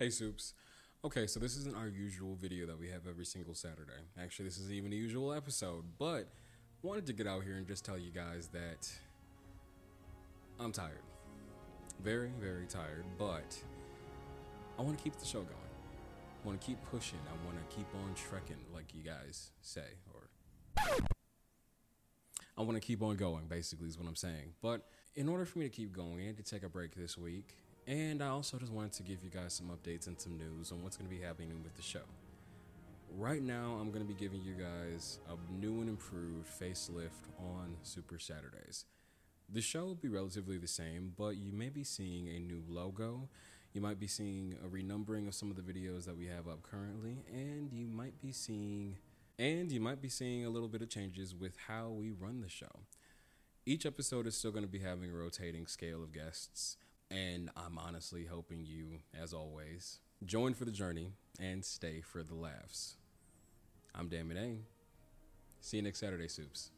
Hey, Supes. Okay, so this isn't our usual video that we have every single Saturday. Actually, this isn't even a usual episode, but wanted to get out here and just tell you guys that I'm tired. Very, very tired, but I want to keep the show going. I want to keep pushing. I want to keep on trekking, like you guys say, or I want to keep on going, basically, is what I'm saying. But in order for me to keep going, I had to take a break this week. And I also just wanted to give you guys some updates and some news on what's going to be happening with the show. Right now, I'm going to be giving you guys a new and improved facelift on Super Saturdays. The show will be relatively the same, but you may be seeing a new logo. You might be seeing a renumbering of some of the videos that we have up currently, and you might be seeing and you might be seeing a little bit of changes with how we run the show. Each episode is still going to be having a rotating scale of guests, and I'm honestly hoping you, as always, join for the journey and stay for the laughs. I'm Dan Minane. See you next Saturday, Supes.